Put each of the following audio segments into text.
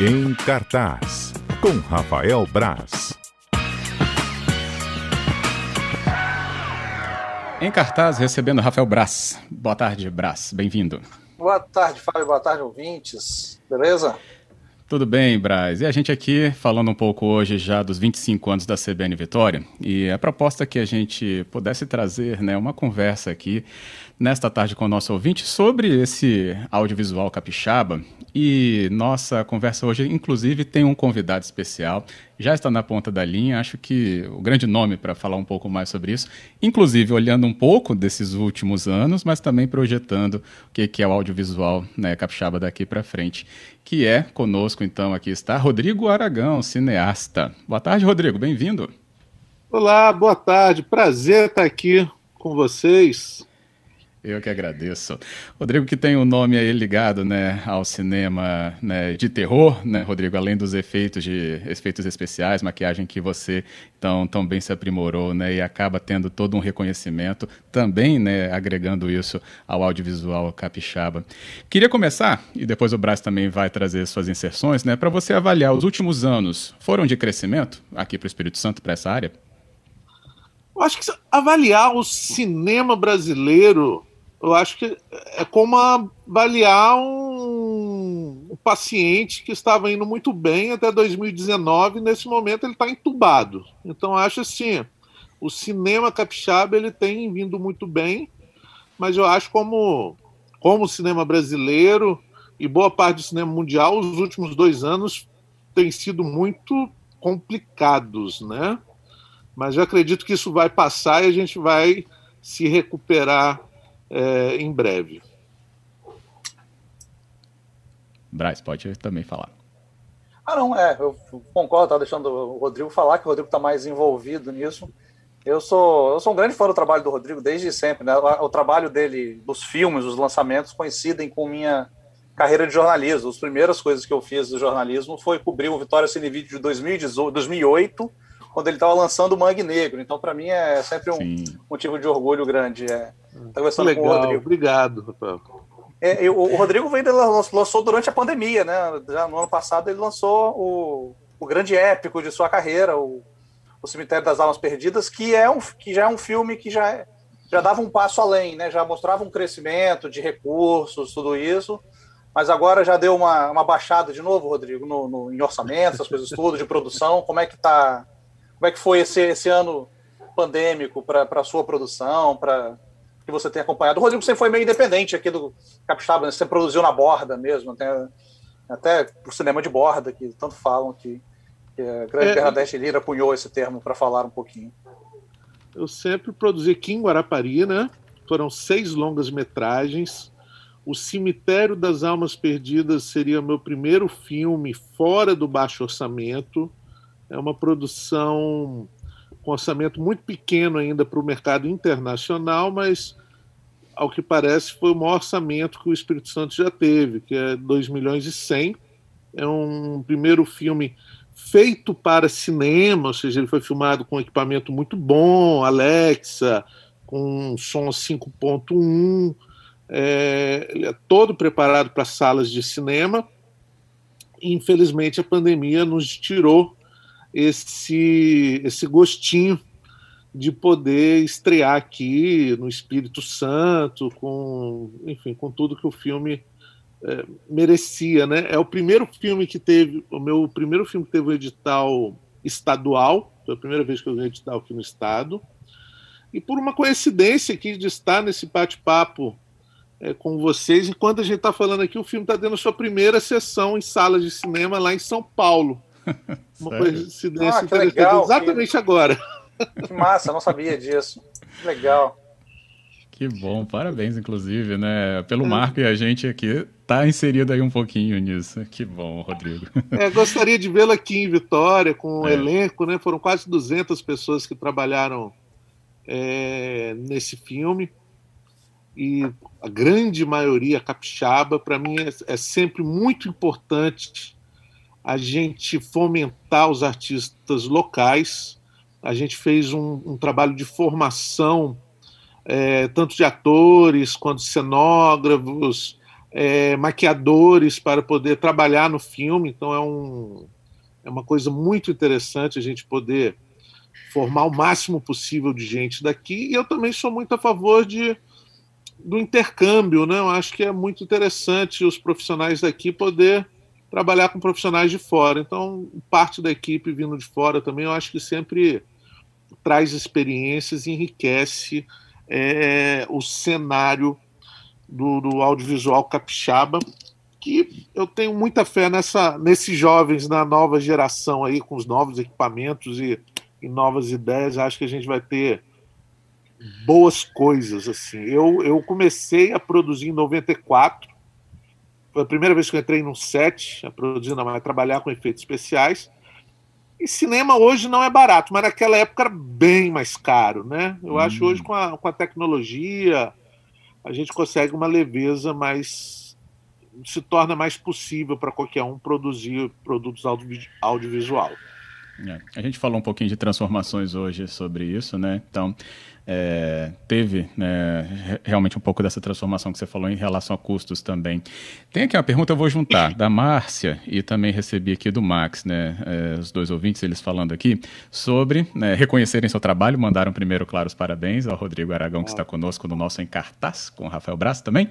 Em cartaz, com Rafael Braz. Em cartaz, recebendo Rafael Braz. Boa tarde, Braz. Bem-vindo. Boa tarde, Fábio. Boa tarde, ouvintes. Beleza? Tudo bem, Braz. E a gente aqui falando um pouco hoje já dos 25 anos da CBN Vitória. E a proposta é que a gente pudesse trazer né, uma conversa aqui nesta tarde com o nosso ouvinte sobre esse audiovisual capixaba. E nossa conversa hoje, inclusive, tem um convidado especial, já está na ponta da linha, acho que o grande nome para falar um pouco mais sobre isso, inclusive olhando um pouco desses últimos anos, mas também projetando o que, é o audiovisual né, capixaba daqui para frente, que é conosco, então, aqui está Rodrigo Aragão, cineasta. Boa tarde, Rodrigo, bem-vindo. Olá, boa tarde, prazer estar aqui com vocês. Eu que agradeço. Rodrigo, que tem o um nome aí ligado né, ao cinema né, de terror, né, Rodrigo, além dos efeitos de efeitos especiais, maquiagem que você tão, tão bem se aprimorou né, e acaba tendo todo um reconhecimento, também né, agregando isso ao audiovisual capixaba. Queria começar, e depois o Brás também vai trazer suas inserções, né, para você avaliar os últimos anos foram de crescimento aqui para o Espírito Santo, para essa área? Eu acho que avaliar o cinema brasileiro eu acho que é como avaliar um, um paciente que estava indo muito bem até 2019, nesse momento ele está entubado. Então acho assim, o cinema capixaba ele tem vindo muito bem, mas eu acho como como o cinema brasileiro e boa parte do cinema mundial, os últimos dois anos têm sido muito complicados, né? Mas eu acredito que isso vai passar e a gente vai se recuperar é, em breve. Braz, pode também falar. Ah, não, é, eu concordo, estava deixando o Rodrigo falar, que o Rodrigo está mais envolvido nisso. Eu sou, eu sou um grande fã do trabalho do Rodrigo desde sempre, né? O, trabalho dele, dos filmes, os lançamentos, coincidem com minha carreira de jornalismo. As primeiras coisas que eu fiz do jornalismo foi cobrir o Vitória Cinevídeo de 2018, 2008, quando ele estava lançando o Mangue Negro. Então, para mim, é sempre um Sim. motivo de orgulho grande. É, tá conversando Legal, com o Rodrigo. Obrigado, Rafael. É, o Rodrigo lançou durante a pandemia, né? Já no ano passado ele lançou o, o grande épico de sua carreira, o, o Cemitério das Almas Perdidas, que, é um, que já é um filme que já, é, já dava um passo além, né? Já mostrava um crescimento de recursos, tudo isso. Mas agora já deu uma, uma baixada de novo, Rodrigo, no, no em orçamento, essas coisas tudo, de produção. Como é que tá como é que foi esse, esse ano pandêmico para a sua produção, para que você tem acompanhado? O Rodrigo sempre foi meio independente aqui do Capixaba, né? você produziu na borda mesmo, até, até o cinema de borda, que tanto falam que, que a grande é, Bernadette Lira punhou esse termo para falar um pouquinho. Eu sempre produzi aqui em Guarapari, né? Foram seis longas metragens. O Cemitério das Almas Perdidas seria meu primeiro filme fora do baixo orçamento. É uma produção com orçamento muito pequeno ainda para o mercado internacional, mas ao que parece foi o maior orçamento que o Espírito Santo já teve, que é 2 milhões e 100. É um primeiro filme feito para cinema, ou seja, ele foi filmado com equipamento muito bom, Alexa, com som 5.1, é, ele é todo preparado para salas de cinema. Infelizmente, a pandemia nos tirou esse, esse gostinho de poder estrear aqui no Espírito Santo, com, enfim, com tudo que o filme é, merecia, né? É o primeiro filme que teve, o meu primeiro filme que teve um edital estadual, foi a primeira vez que eu um edital aqui no estado. E por uma coincidência aqui de estar nesse bate-papo é, com vocês, enquanto a gente está falando aqui, o filme está dando sua primeira sessão em salas de cinema lá em São Paulo. Uma coincidência ah, interessante. Legal, exatamente que... agora. Que massa, não sabia disso. Que legal. Que bom, parabéns, inclusive, né? Pelo é. Marco e a gente aqui tá inserido aí um pouquinho nisso. Que bom, Rodrigo. É, gostaria de vê-lo aqui em Vitória, com o é. elenco, né? Foram quase 200 pessoas que trabalharam é, nesse filme. E a grande maioria capixaba, para mim, é, é sempre muito importante a gente fomentar os artistas locais. A gente fez um, um trabalho de formação, é, tanto de atores quanto cenógrafos, é, maquiadores para poder trabalhar no filme. Então é, um, é uma coisa muito interessante a gente poder formar o máximo possível de gente daqui. E eu também sou muito a favor de, do intercâmbio, né? Eu acho que é muito interessante os profissionais daqui poder trabalhar com profissionais de fora. Então, parte da equipe vindo de fora também, eu acho que sempre traz experiências e enriquece é, o cenário do, do, audiovisual capixaba, que eu tenho muita fé nessa, nesses jovens, na nova geração aí, com os novos equipamentos e, e novas ideias. Acho que a gente vai ter boas coisas. assim. Eu, eu comecei a produzir em 94, foi a primeira vez que eu entrei num set, a produzir, não, a trabalhar com efeitos especiais. E cinema hoje não é barato, mas naquela época era bem mais caro, né? Eu hum. acho hoje com a, com a tecnologia a gente consegue uma leveza mais se torna mais possível para qualquer um produzir produtos audiovisual. É. A gente falou um pouquinho de transformações hoje sobre isso, né? Então, é, teve né, realmente um pouco dessa transformação que você falou em relação a custos também. Tem aqui uma pergunta, eu vou juntar, da Márcia e também recebi aqui do Max, né, é, os dois ouvintes, eles falando aqui, sobre né, reconhecerem seu trabalho, mandaram primeiro, claro, parabéns ao Rodrigo Aragão, que está conosco no nosso Encartaz, com o Rafael Braço também.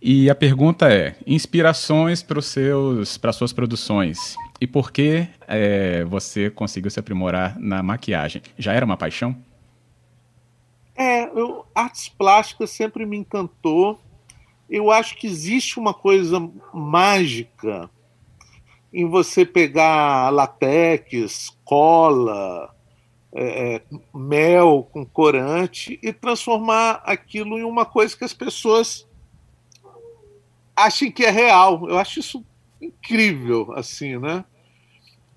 E a pergunta é, inspirações para as suas produções e por que é, você conseguiu se aprimorar na maquiagem? Já era uma paixão? É, eu, artes plásticas sempre me encantou. Eu acho que existe uma coisa mágica em você pegar latex, cola, é, é, mel com corante e transformar aquilo em uma coisa que as pessoas achem que é real. Eu acho isso incrível, assim, né?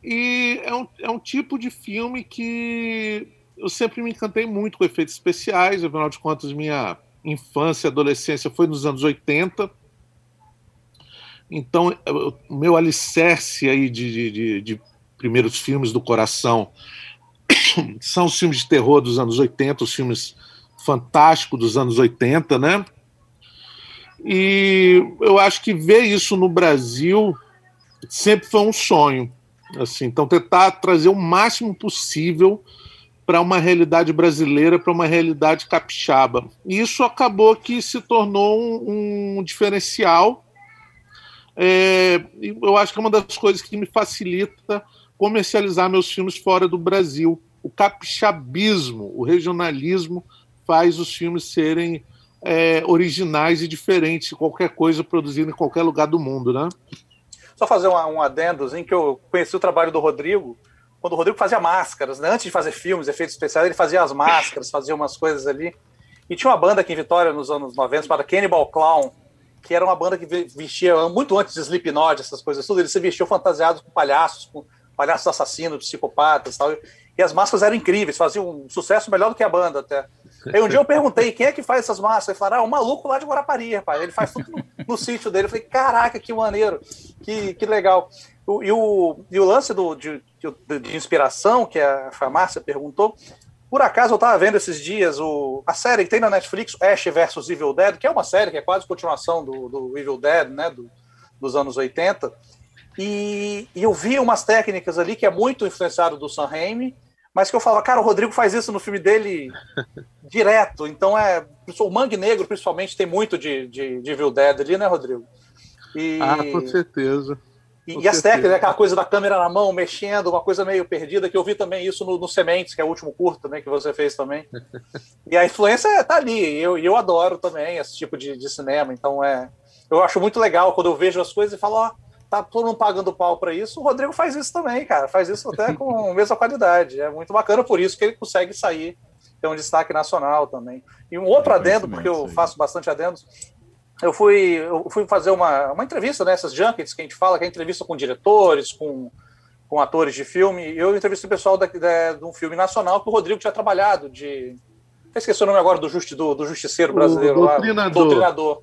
E é um, é um tipo de filme que eu sempre me encantei muito com efeitos especiais, afinal de contas, minha infância e adolescência foi nos anos 80. Então, o meu alicerce aí de, de, de, primeiros filmes do coração são os filmes de terror dos anos 80, os filmes fantásticos dos anos 80, né? E eu acho que ver isso no Brasil sempre foi um sonho. Assim, então, tentar trazer o máximo possível para uma realidade brasileira, para uma realidade capixaba. E isso acabou que se tornou um, um diferencial. É, eu acho que é uma das coisas que me facilita comercializar meus filmes fora do Brasil. O capixabismo, o regionalismo, faz os filmes serem é, originais e diferentes de qualquer coisa produzida em qualquer lugar do mundo, né? Só fazer um, um adendozinho que eu conheci o trabalho do Rodrigo quando o Rodrigo fazia máscaras, né? antes de fazer filmes, efeitos especiais, ele fazia as máscaras, fazia umas coisas ali. E tinha uma banda aqui em Vitória nos anos 90 chamada Cannibal Clown, que era uma banda que vestia muito antes de Slipknot, essas coisas tudo. Eles se vestiam fantasiados com palhaços, com palhaços assassinos, psicopatas e tal. E as máscaras eram incríveis, faziam um sucesso melhor do que a banda até. Aí um dia eu perguntei quem é que faz essas máscaras. Ele falou, ah, o maluco lá de Guarapari, rapaz. Ele faz tudo no, no sítio dele. Eu falei, caraca, que maneiro, que, que legal. O, e, o, e o lance do, de, de, inspiração, que a, a Márcia perguntou, por acaso eu estava vendo esses dias o, a série que tem na Netflix, Ash vs Evil Dead, que é uma série que é quase continuação do, do Evil Dead, né, do, dos anos 80. E, e, eu vi umas técnicas ali que é muito influenciado do Sam Raimi, mas que eu falava, cara, o Rodrigo faz isso no filme dele direto. Então é. O Mangue Negro, principalmente, tem muito de, de, de Evil Dead ali, né, Rodrigo? E... Ah, com certeza. E, e as técnicas, aquela coisa da câmera na mão, mexendo, uma coisa meio perdida, que eu vi também isso no, no Sementes, que é o último curto né, que você fez também. e a influência tá ali, e eu, eu adoro também esse tipo de, de, cinema, então é. Eu acho muito legal quando eu vejo as coisas e falo, ó, tá todo mundo pagando pau para isso, o Rodrigo faz isso também, cara, faz isso até com a mesma qualidade. É muito bacana por isso que ele consegue sair, ter um destaque nacional também. E um outro adendo, porque eu faço bastante adendos, eu fui, eu fui fazer uma, uma entrevista nessas né, junkets que a gente fala, que é entrevista com diretores, com, com atores de filme. Eu entrevistei o pessoal da, da, de um filme nacional que o Rodrigo tinha trabalhado, de. Eu esqueci o nome agora do, justi, do, do justiceiro brasileiro o doutrinador. lá. Doutrinador.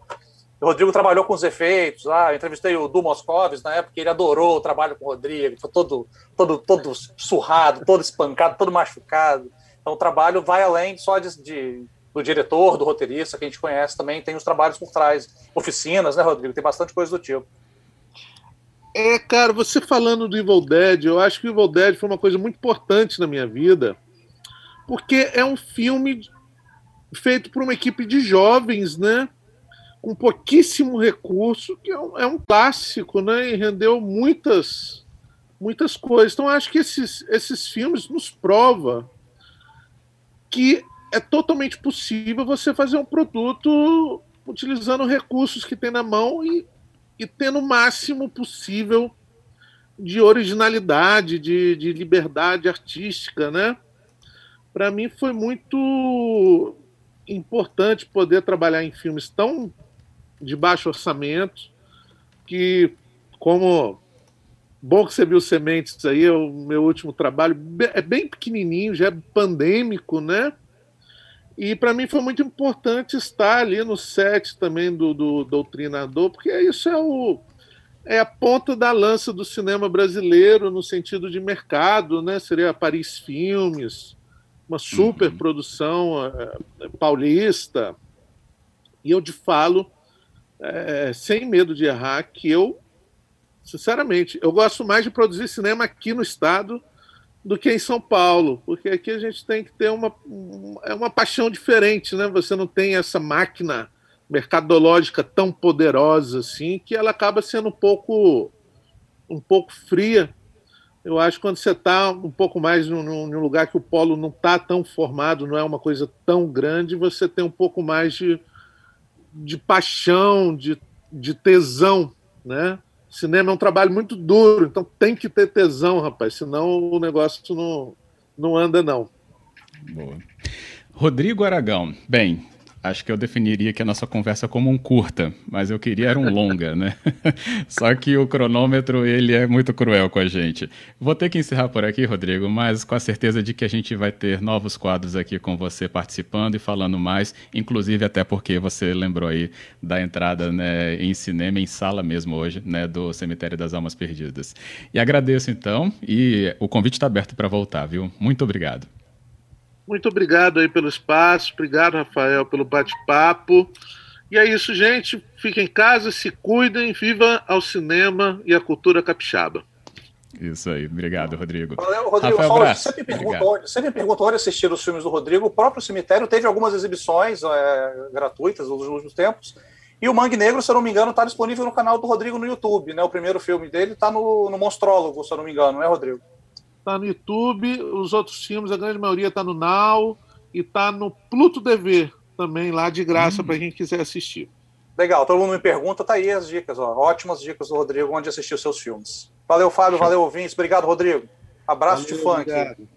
O Rodrigo trabalhou com os efeitos lá. Eu entrevistei o Du Moscovis na época, ele adorou o trabalho com o Rodrigo, foi todo, todo, todo surrado, todo espancado, todo machucado. Então o trabalho vai além só de, de do diretor, do roteirista, que a gente conhece também, tem os trabalhos por trás, oficinas, né, Rodrigo? Tem bastante coisa do tipo. É, cara, você falando do Evil Dead, eu acho que o Evil Dead foi uma coisa muito importante na minha vida, porque é um filme feito por uma equipe de jovens, né? Com pouquíssimo recurso, que é um, é um clássico, né? E rendeu muitas, muitas coisas. Então, acho que esses, esses filmes nos prova que é totalmente possível você fazer um produto utilizando recursos que tem na mão e, e tendo o máximo possível de originalidade, de, de liberdade artística, né? Para mim foi muito importante poder trabalhar em filmes tão de baixo orçamento que, como bom que você viu Sementes aí, é o meu último trabalho, é bem pequenininho, já é pandêmico, né? E para mim foi muito importante estar ali no set também do, do Doutrinador, porque isso é, o, é a ponta da lança do cinema brasileiro no sentido de mercado, né? Seria Paris Filmes, uma super uhum. produção é, paulista. E eu te falo, é, sem medo de errar, que eu, sinceramente, eu gosto mais de produzir cinema aqui no estado do que em São Paulo, porque aqui a gente tem que ter uma, é uma paixão diferente, né? Você não tem essa máquina mercadológica tão poderosa assim, que ela acaba sendo um pouco um pouco fria eu acho que quando você está um pouco mais num, num, lugar que o polo não está tão formado, não é uma coisa tão grande, você tem um pouco mais de, de paixão, de, de tesão, né? Cinema é um trabalho muito duro, então tem que ter tesão, rapaz, senão o negócio não, não anda, não. Boa. Rodrigo Aragão, bem, Acho que eu definiria que a nossa conversa como um curta, mas eu queria era um longa, né? Só que o cronômetro, ele é muito cruel com a gente. Vou ter que encerrar por aqui, Rodrigo, mas com a certeza de que a gente vai ter novos quadros aqui com você participando e falando mais, inclusive até porque você lembrou aí da entrada né, em cinema, em sala mesmo hoje, né, do Cemitério das Almas Perdidas. E agradeço então, e o convite está aberto para voltar, viu? Muito obrigado. Muito obrigado aí pelo espaço, obrigado, Rafael, pelo bate-papo. E é isso, gente. Fiquem em casa, se cuidem, viva ao cinema e a cultura capixaba. Isso aí, obrigado, Rodrigo. Valeu, Rodrigo. Rafael Braço, sempre, perguntou, sempre perguntou onde assistir os filmes do Rodrigo. O próprio cemitério teve algumas exibições é, gratuitas nos últimos tempos. E o Mangue Negro, se eu não me engano, está disponível no canal do Rodrigo no YouTube. Né? O primeiro filme dele está no, no Monstrólogo, se eu não me engano, não é, Rodrigo? Está no YouTube, os outros filmes, a grande maioria está no Now e está no Pluto TV também, lá de graça, hum. para quem quiser assistir. Legal, todo mundo me pergunta, tá aí as dicas, ó. ótimas dicas do Rodrigo, onde assistir os seus filmes. Valeu, Fábio, valeu, ouvintes. Obrigado, Rodrigo. Abraço valeu, de funk. Obrigado.